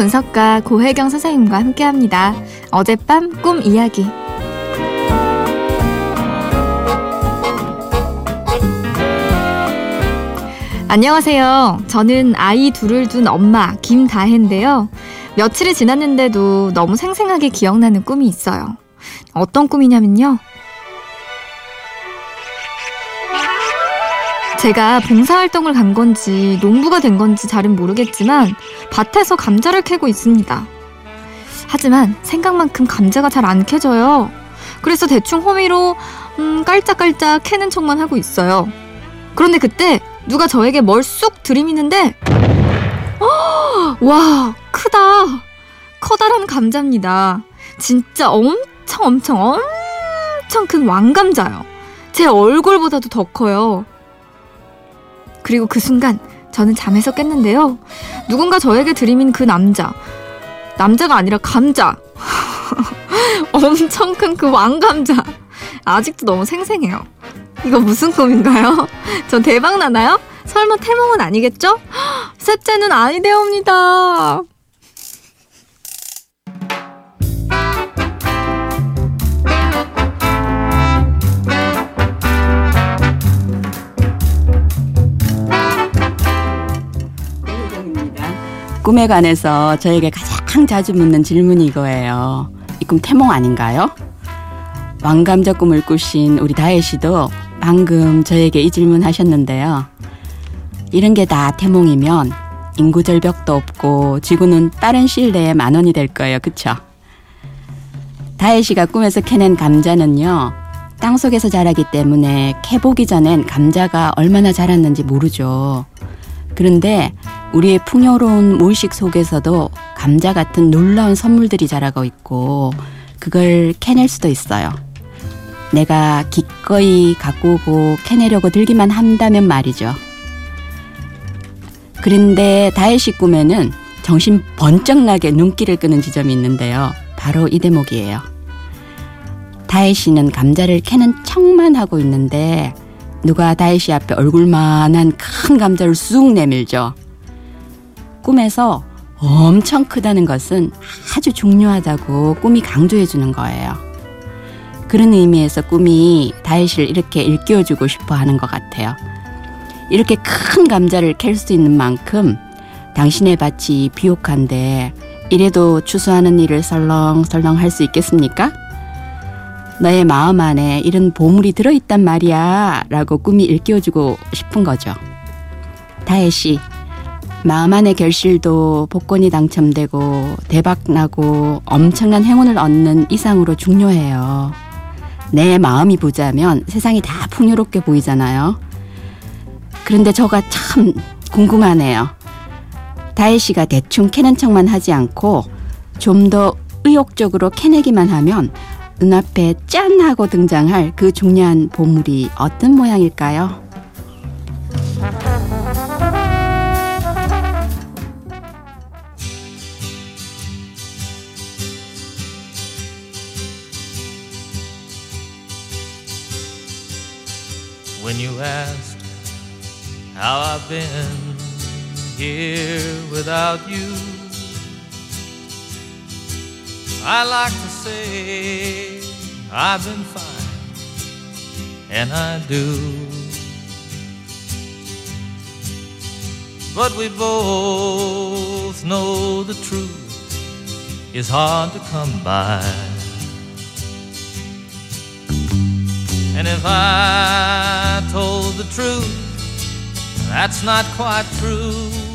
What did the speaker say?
분석가 고혜경 선생님과 함께합니다. 어젯밤 꿈 이야기. 안녕하세요. 저는 아이 둘을 둔 엄마 김다혜인데요. 며칠이 지났는데도 너무 생생하게 기억나는 꿈이 있어요. 어떤 꿈이냐면요. 제가 봉사활동을 간 건지 농부가 된 건지 잘은 모르겠지만 밭에서 감자를 캐고 있습니다. 하지만 생각만큼 감자가 잘 안 캐져요. 그래서 대충 호미로 음, 깔짝깔짝 캐는 척만 하고 있어요. 그런데 그때 누가 저에게 뭘 쑥 들이미는데 어, 와 크다 커다란 감자입니다. 진짜 엄청 엄청 엄청 큰 왕감자요. 제 얼굴보다도 더 커요. 그리고 그 순간 저는 잠에서 깼는데요. 누군가 저에게 들이민 그 남자. 남자가 아니라 감자. 엄청 큰 그 왕감자. 아직도 너무 생생해요. 이거 무슨 꿈인가요? 전 대박 나나요? 설마 태몽은 아니겠죠? 셋째는 아이데어입니다. 꿈에 관해서 저에게 가장 자주 묻는 질문이 이거예요. 이 꿈 태몽 아닌가요? 왕감자 꿈을 꾸신 우리 다혜 씨도 방금 저에게 이 질문 하셨는데요. 이런 게 다 태몽이면 인구 절벽도 없고 지구는 빠른 시일 내에 만 원이 될 거예요. 그쵸? 다혜 씨가 꿈에서 캐낸 감자는요. 땅 속에서 자라기 때문에 캐보기 전엔 감자가 얼마나 자랐는지 모르죠. 그런데 우리의 풍요로운 물식 속에서도 감자 같은 놀라운 선물들이 자라고 있고 그걸 캐낼 수도 있어요. 내가 기꺼이 갖고 오고 캐내려고 들기만 한다면 말이죠. 그런데 다혜씨 꿈에는 정신 번쩍 나게 눈길을 끄는 지점이 있는데요. 바로 이 대목이에요. 다혜 씨는 감자를 캐는 척만 하고 있는데 누가 다혜 씨 앞에 얼굴만한 큰 감자를 쑥 내밀죠. 꿈에서 엄청 크다는 것은 아주 중요하다고 꿈이 강조해 주는 거예요. 그런 의미에서 꿈이 씨를 이렇게 일깨워주고 싶어 하는 것 같아요. 이렇게 큰 감자를 캘 수 있는 만큼 당신의 밭이 비옥한데 이래도 추수하는 일을 설렁설렁 할 수 있겠습니까? 너의 마음 안에 이런 보물이 들어있단 말이야 라고 꿈이 일깨워주고 싶은 거죠. 다혜 씨, 마음 안의 결실도 복권이 당첨되고 대박나고 엄청난 행운을 얻는 이상으로 중요해요. 내 마음이 부자면 세상이 다 풍요롭게 보이잖아요. 그런데 저가 참 궁금하네요. 다혜 씨가 대충 캐는 척만 하지 않고 좀 더 의욕적으로 캐내기만 하면 눈앞에 짠 하고 등장할 그 중요한 보물이 어떤 모양일까요? When you ask how I've been here without you, I like to say I've been fine, and I do. But we both know the truth is hard to come by. And if I told the truth, that's not quite true.